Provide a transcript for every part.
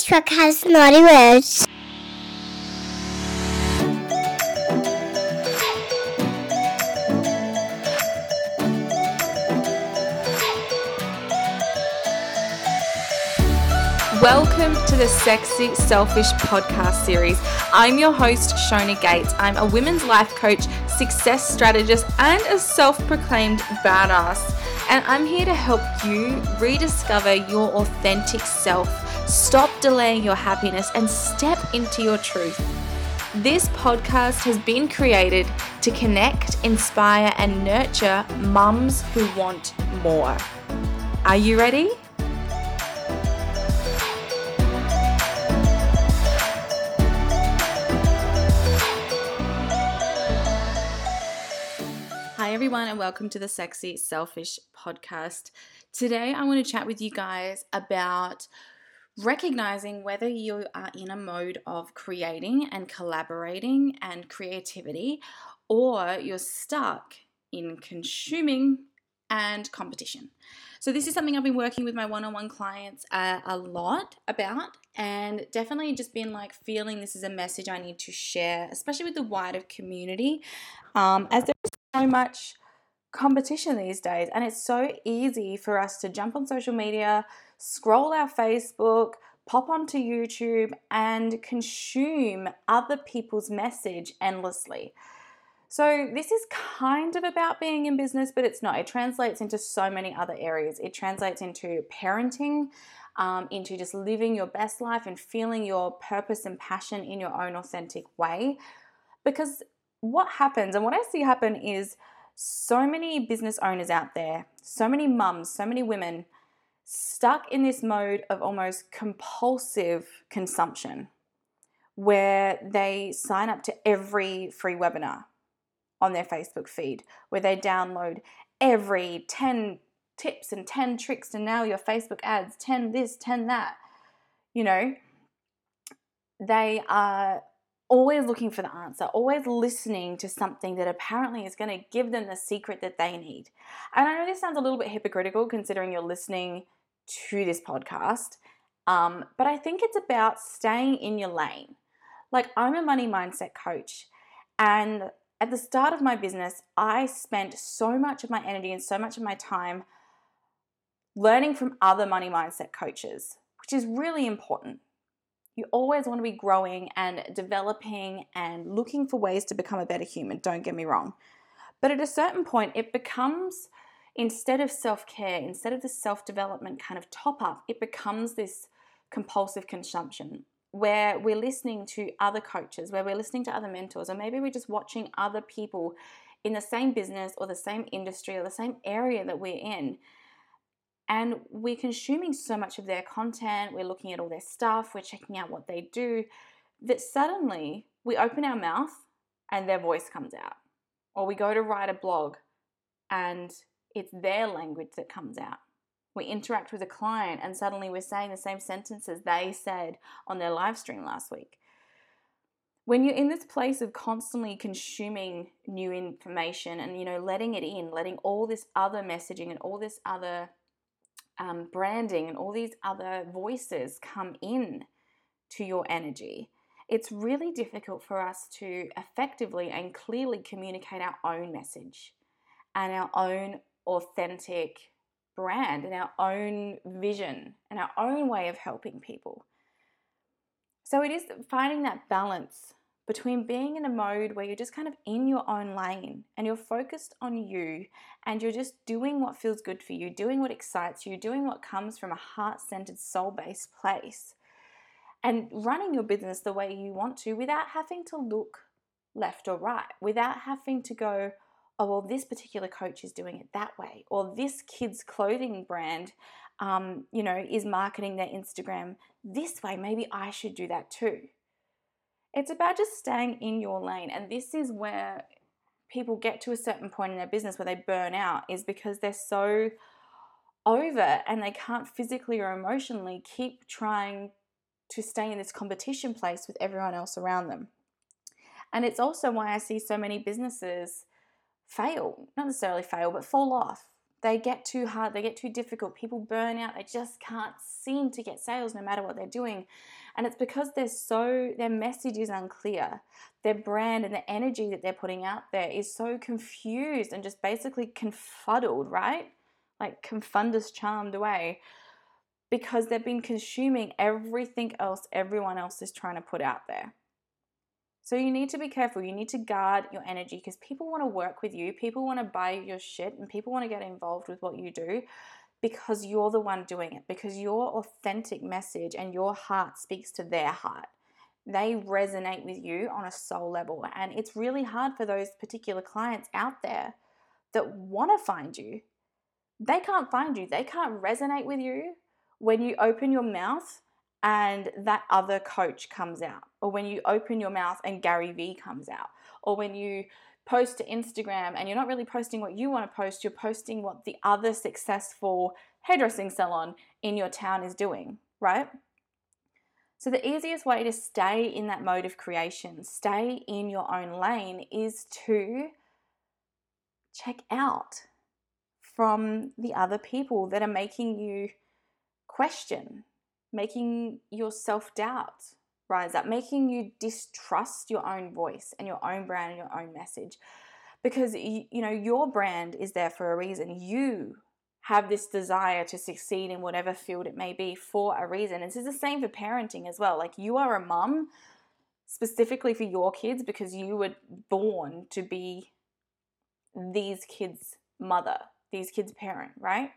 This truck has naughty words. Welcome to the Sexy Selfish podcast series. I'm your host, Shona Gates. I'm a women's life coach, success strategist, and a self proclaimed badass. And I'm here to help you rediscover your authentic self, stop delaying your happiness, and step into your truth. This podcast has been created to connect, inspire, and nurture mums who want more. Are you ready? Hi, everyone, and welcome to the Sexy Selfish podcast. Today, I want to chat with you guys about recognizing whether you are in a mode of creating and collaborating and creativity, or you're stuck in consuming and competition. So, this is something I've been working with my one on one clients uh, a lot about, and definitely just been like feeling this is a message I need to share, especially with the wider community, um, as there's so much competition these days, and it's so easy for us to jump on social media, scroll our Facebook, pop onto YouTube, and consume other people's message endlessly. So, this is kind of about being in business, but it's not. It translates into so many other areas. It translates into parenting, um, into just living your best life and feeling your purpose and passion in your own authentic way. Because what happens, and what I see happen is so many business owners out there, so many mums, so many women stuck in this mode of almost compulsive consumption where they sign up to every free webinar on their Facebook feed, where they download every 10 tips and 10 tricks to now your Facebook ads, 10 this, 10 that. You know, they are always looking for the answer, always listening to something that apparently is going to give them the secret that they need. And I know this sounds a little bit hypocritical considering you're listening to this podcast, um, but I think it's about staying in your lane. Like, I'm a money mindset coach, and at the start of my business, I spent so much of my energy and so much of my time learning from other money mindset coaches, which is really important. You always want to be growing and developing and looking for ways to become a better human, don't get me wrong. But at a certain point, it becomes, instead of self care, instead of the self development kind of top up, it becomes this compulsive consumption where we're listening to other coaches, where we're listening to other mentors, or maybe we're just watching other people in the same business or the same industry or the same area that we're in. And we're consuming so much of their content, we're looking at all their stuff, we're checking out what they do, that suddenly we open our mouth and their voice comes out. Or we go to write a blog and it's their language that comes out we interact with a client and suddenly we're saying the same sentences they said on their live stream last week. When you're in this place of constantly consuming new information and you know letting it in, letting all this other messaging and all this other um, branding and all these other voices come in to your energy, it's really difficult for us to effectively and clearly communicate our own message and our own authentic brand and our own vision and our own way of helping people. So it is finding that balance between being in a mode where you're just kind of in your own lane and you're focused on you and you're just doing what feels good for you, doing what excites you, doing what comes from a heart centered, soul based place, and running your business the way you want to without having to look left or right, without having to go, oh, well, this particular coach is doing it that way, or this kid's clothing brand, um, you know, is marketing their Instagram this way. Maybe I should do that too. It's about just staying in your lane. And this is where people get to a certain point in their business where they burn out, is because they're so over and they can't physically or emotionally keep trying to stay in this competition place with everyone else around them. And it's also why I see so many businesses fail, not necessarily fail, but fall off They get too hard, they get too difficult. People burn out, they just can't seem to get sales no matter what they're doing. And it's because they're so, their message is unclear. Their brand and the energy that they're putting out there is so confused and just basically confuddled, right? Like confundus charmed away because they've been consuming everything else everyone else is trying to put out there. So you need to be careful. You need to guard your energy because people want to work with you, people want to buy your shit, and people want to get involved with what you do because you're the one doing it, because your authentic message and your heart speaks to their heart. They resonate with you on a soul level. And it's really hard for those particular clients out there that want to find you. They can't find you, they can't resonate with you when you open your mouth and that other coach comes out, or when you open your mouth and Gary Vee comes out, or when you post to Instagram and you're not really posting what you want to post, you're posting what the other successful hairdressing salon in your town is doing, right? So, the easiest way to stay in that mode of creation, stay in your own lane, is to check out from the other people that are making you question, making your self doubt rise up, making you distrust your own voice and your own brand and your own message. Because you, know, your brand is there for a reason. You have this desire to succeed in whatever field it may be for a reason. And this is the same for parenting as well. Like you are a mum specifically for your kids because you were born to be these kids' mother, these kids' parent, right?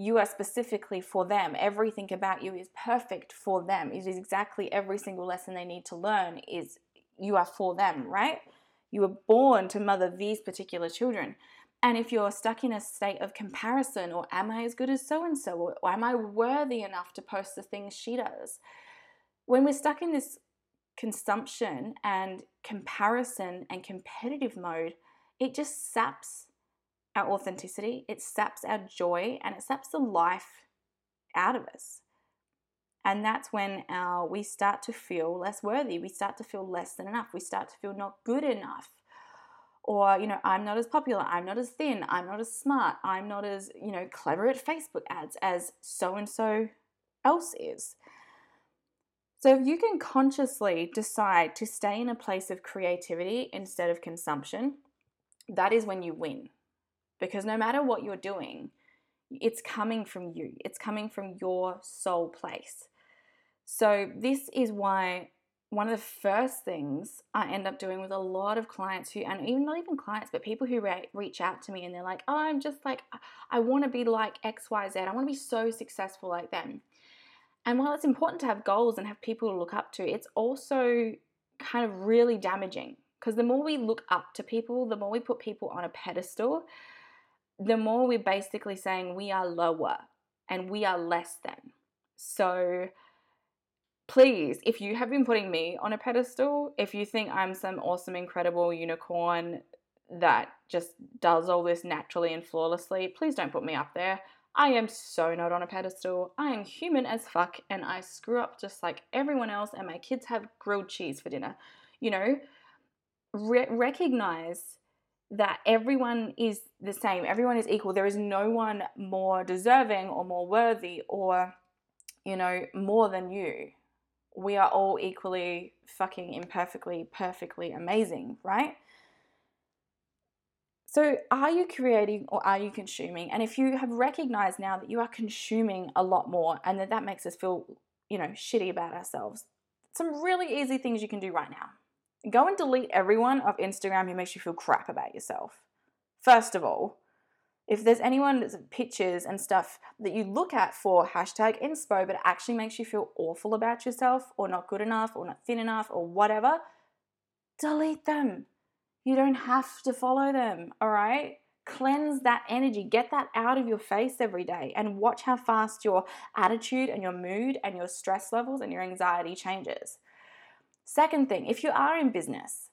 You are specifically for them. Everything about you is perfect for them. It is exactly every single lesson they need to learn is you are for them, right? You were born to mother these particular children. And if you're stuck in a state of comparison, or am I as good as so and so, or am I worthy enough to post the things she does? When we're stuck in this consumption and comparison and competitive mode, it just saps our authenticity, it saps our joy, and it saps the life out of us. And that's when our we start to feel less worthy. We start to feel less than enough. We start to feel not good enough. Or, you know, I'm not as popular, I'm not as thin, I'm not as smart, I'm not as, you know, clever at Facebook ads as so and so else is. So, if you can consciously decide to stay in a place of creativity instead of consumption, that is when you win because no matter what you're doing, it's coming from you, it's coming from your soul place. So, this is why one of the first things I end up doing with a lot of clients who, and even not even clients, but people who re- reach out to me and they're like, oh, I'm just like, I want to be like XYZ. I want to be so successful like them. And while it's important to have goals and have people to look up to, it's also kind of really damaging because the more we look up to people, the more we put people on a pedestal, the more we're basically saying we are lower and we are less than. So please, if you have been putting me on a pedestal, if you think I'm some awesome, incredible unicorn that just does all this naturally and flawlessly, please don't put me up there. I am so not on a pedestal. I am human as fuck and I screw up just like everyone else, and my kids have grilled cheese for dinner. You know, re- recognize that everyone is the same, everyone is equal. There is no one more deserving or more worthy or, you know, more than you. We are all equally fucking imperfectly, perfectly amazing, right? So, are you creating or are you consuming? And if you have recognized now that you are consuming a lot more and that that makes us feel, you know, shitty about ourselves, some really easy things you can do right now go and delete everyone off Instagram who makes you feel crap about yourself. First of all, if there's anyone that's pictures and stuff that you look at for hashtag inspo, but actually makes you feel awful about yourself or not good enough or not thin enough or whatever, delete them. You don't have to follow them, all right? Cleanse that energy, get that out of your face every day, and watch how fast your attitude and your mood and your stress levels and your anxiety changes. Second thing, if you are in business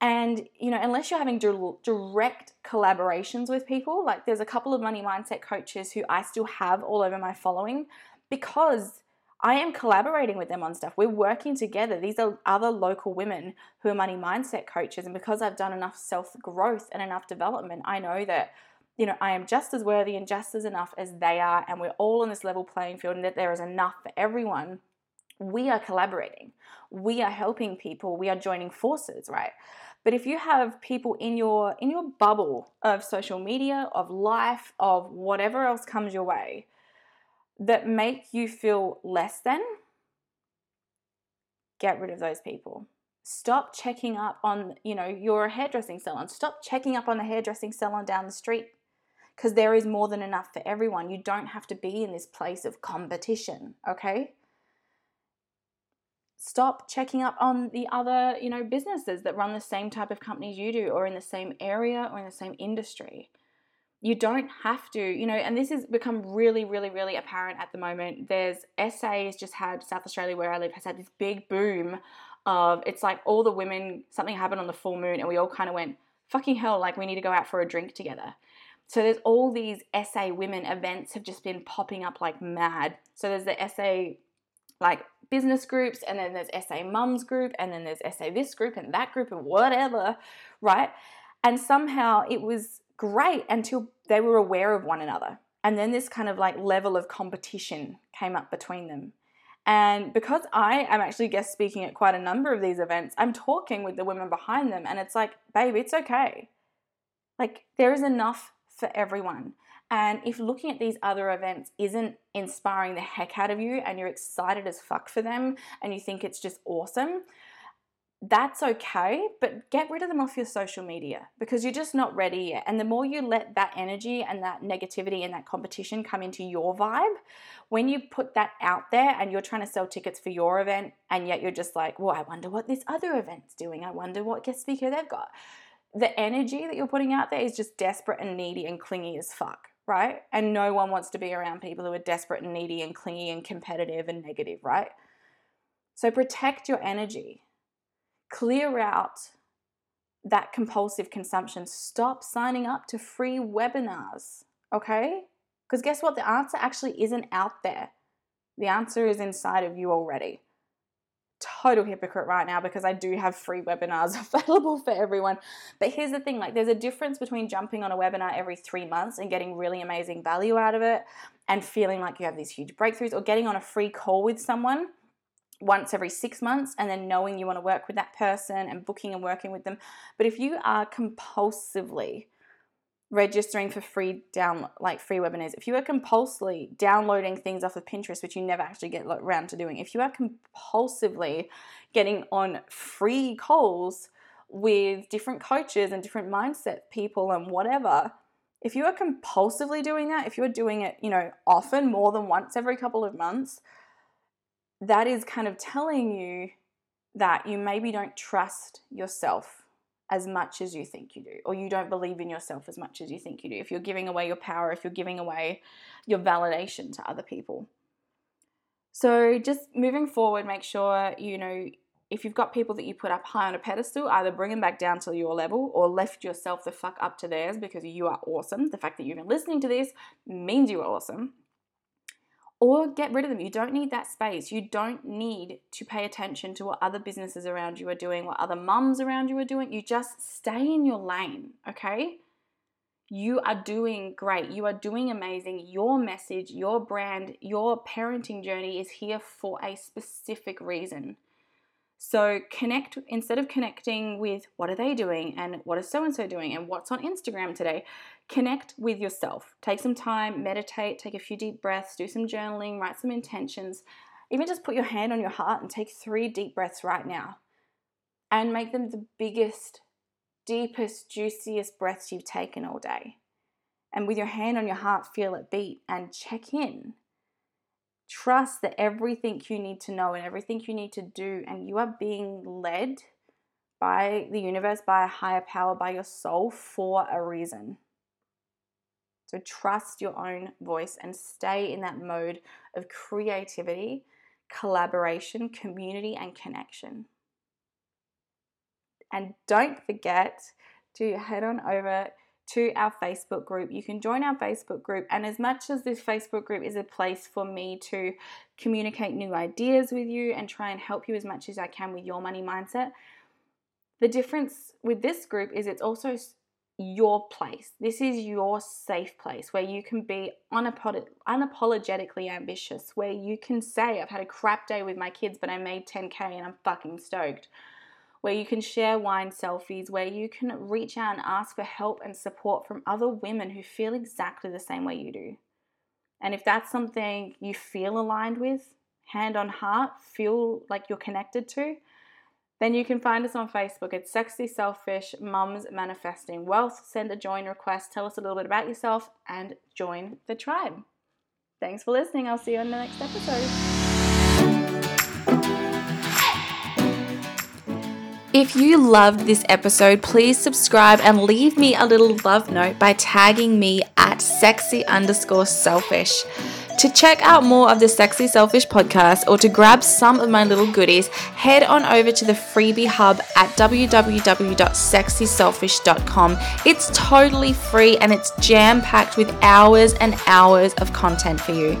and you know, unless you're having direct collaborations with people, like there's a couple of money mindset coaches who I still have all over my following because I am collaborating with them on stuff. We're working together. These are other local women who are money mindset coaches. And because I've done enough self growth and enough development, I know that you know, I am just as worthy and just as enough as they are, and we're all on this level playing field, and that there is enough for everyone, we are collaborating. We are helping people. We are joining forces, right? But if you have people in your in your bubble of social media, of life, of whatever else comes your way that make you feel less than, get rid of those people. Stop checking up on, you know, your hairdressing salon. Stop checking up on the hairdressing salon down the street because there is more than enough for everyone. You don't have to be in this place of competition, okay? Stop checking up on the other, you know, businesses that run the same type of companies you do or in the same area or in the same industry. You don't have to, you know, and this has become really, really, really apparent at the moment. There's SA's just had South Australia where I live has had this big boom of it's like all the women, something happened on the full moon and we all kind of went, fucking hell, like we need to go out for a drink together. So there's all these SA women events have just been popping up like mad. So there's the SA like business groups, and then there's SA mums group, and then there's SA this group and that group and whatever, right? And somehow it was great until they were aware of one another. And then this kind of like level of competition came up between them. And because I am actually guest speaking at quite a number of these events, I'm talking with the women behind them, and it's like, babe, it's okay. Like, there is enough for everyone. And if looking at these other events isn't inspiring the heck out of you and you're excited as fuck for them and you think it's just awesome, that's okay, but get rid of them off your social media because you're just not ready yet. And the more you let that energy and that negativity and that competition come into your vibe, when you put that out there and you're trying to sell tickets for your event, and yet you're just like, well, I wonder what this other event's doing. I wonder what guest speaker they've got the energy that you're putting out there is just desperate and needy and clingy as fuck, right? And no one wants to be around people who are desperate and needy and clingy and competitive and negative, right? So protect your energy. Clear out that compulsive consumption. Stop signing up to free webinars, okay? Because guess what? The answer actually isn't out there. The answer is inside of you already total hypocrite right now because I do have free webinars available for everyone. But here's the thing like, there's a difference between jumping on a webinar every three months and getting really amazing value out of it and feeling like you have these huge breakthroughs, or getting on a free call with someone once every six months and then knowing you want to work with that person and booking and working with them. But if you are compulsively registering for free down like free webinars. If you are compulsively downloading things off of pinterest which you never actually get around to doing if you are compulsively getting on free calls with different coaches and different mindset people and whatever if you are compulsively doing that if you're doing it you know often more than once every couple of months that is kind of telling you that you maybe don't trust yourself as much as you think you do, or you don't believe in yourself as much as you think you do. If you're giving away your power, if you're giving away your validation to other people. So, just moving forward, make sure you know if you've got people that you put up high on a pedestal, either bring them back down to your level or lift yourself the fuck up to theirs because you are awesome. The fact that you've been listening to this means you are awesome or get rid of them. You don't need that space. You don't need to pay attention to what other businesses around you are doing, what other mums around you are doing. You just stay in your lane, okay? You are doing great. You are doing amazing. Your message, your brand, your parenting journey is here for a specific reason. So connect instead of connecting with what are they doing and what is so and so doing and what's on Instagram today, connect with yourself. Take some time, meditate, take a few deep breaths, do some journaling, write some intentions. Even just put your hand on your heart and take 3 deep breaths right now. And make them the biggest, deepest, juiciest breaths you've taken all day. And with your hand on your heart, feel it beat and check in Trust that everything you need to know and everything you need to do, and you are being led by the universe, by a higher power, by your soul for a reason. So trust your own voice and stay in that mode of creativity, collaboration, community, and connection. And don't forget to head on over to our Facebook group. You can join our Facebook group, and as much as this Facebook group is a place for me to communicate new ideas with you and try and help you as much as I can with your money mindset, the difference with this group is it's also your place. This is your safe place where you can be unapolog- unapologetically ambitious, where you can say, I've had a crap day with my kids, but I made 10K and I'm fucking stoked. Where you can share wine selfies, where you can reach out and ask for help and support from other women who feel exactly the same way you do. And if that's something you feel aligned with, hand on heart, feel like you're connected to, then you can find us on Facebook. at Sexy Selfish Mums Manifesting Wealth. Send a join request, tell us a little bit about yourself, and join the tribe. Thanks for listening. I'll see you in the next episode. If you loved this episode, please subscribe and leave me a little love note by tagging me at sexy underscore selfish. To check out more of the Sexy Selfish podcast or to grab some of my little goodies, head on over to the freebie hub at www.sexyselfish.com. It's totally free and it's jam packed with hours and hours of content for you.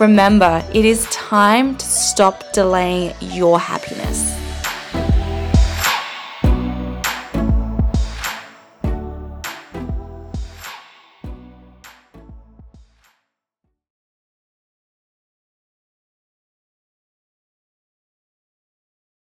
Remember, it is time to stop delaying your happiness.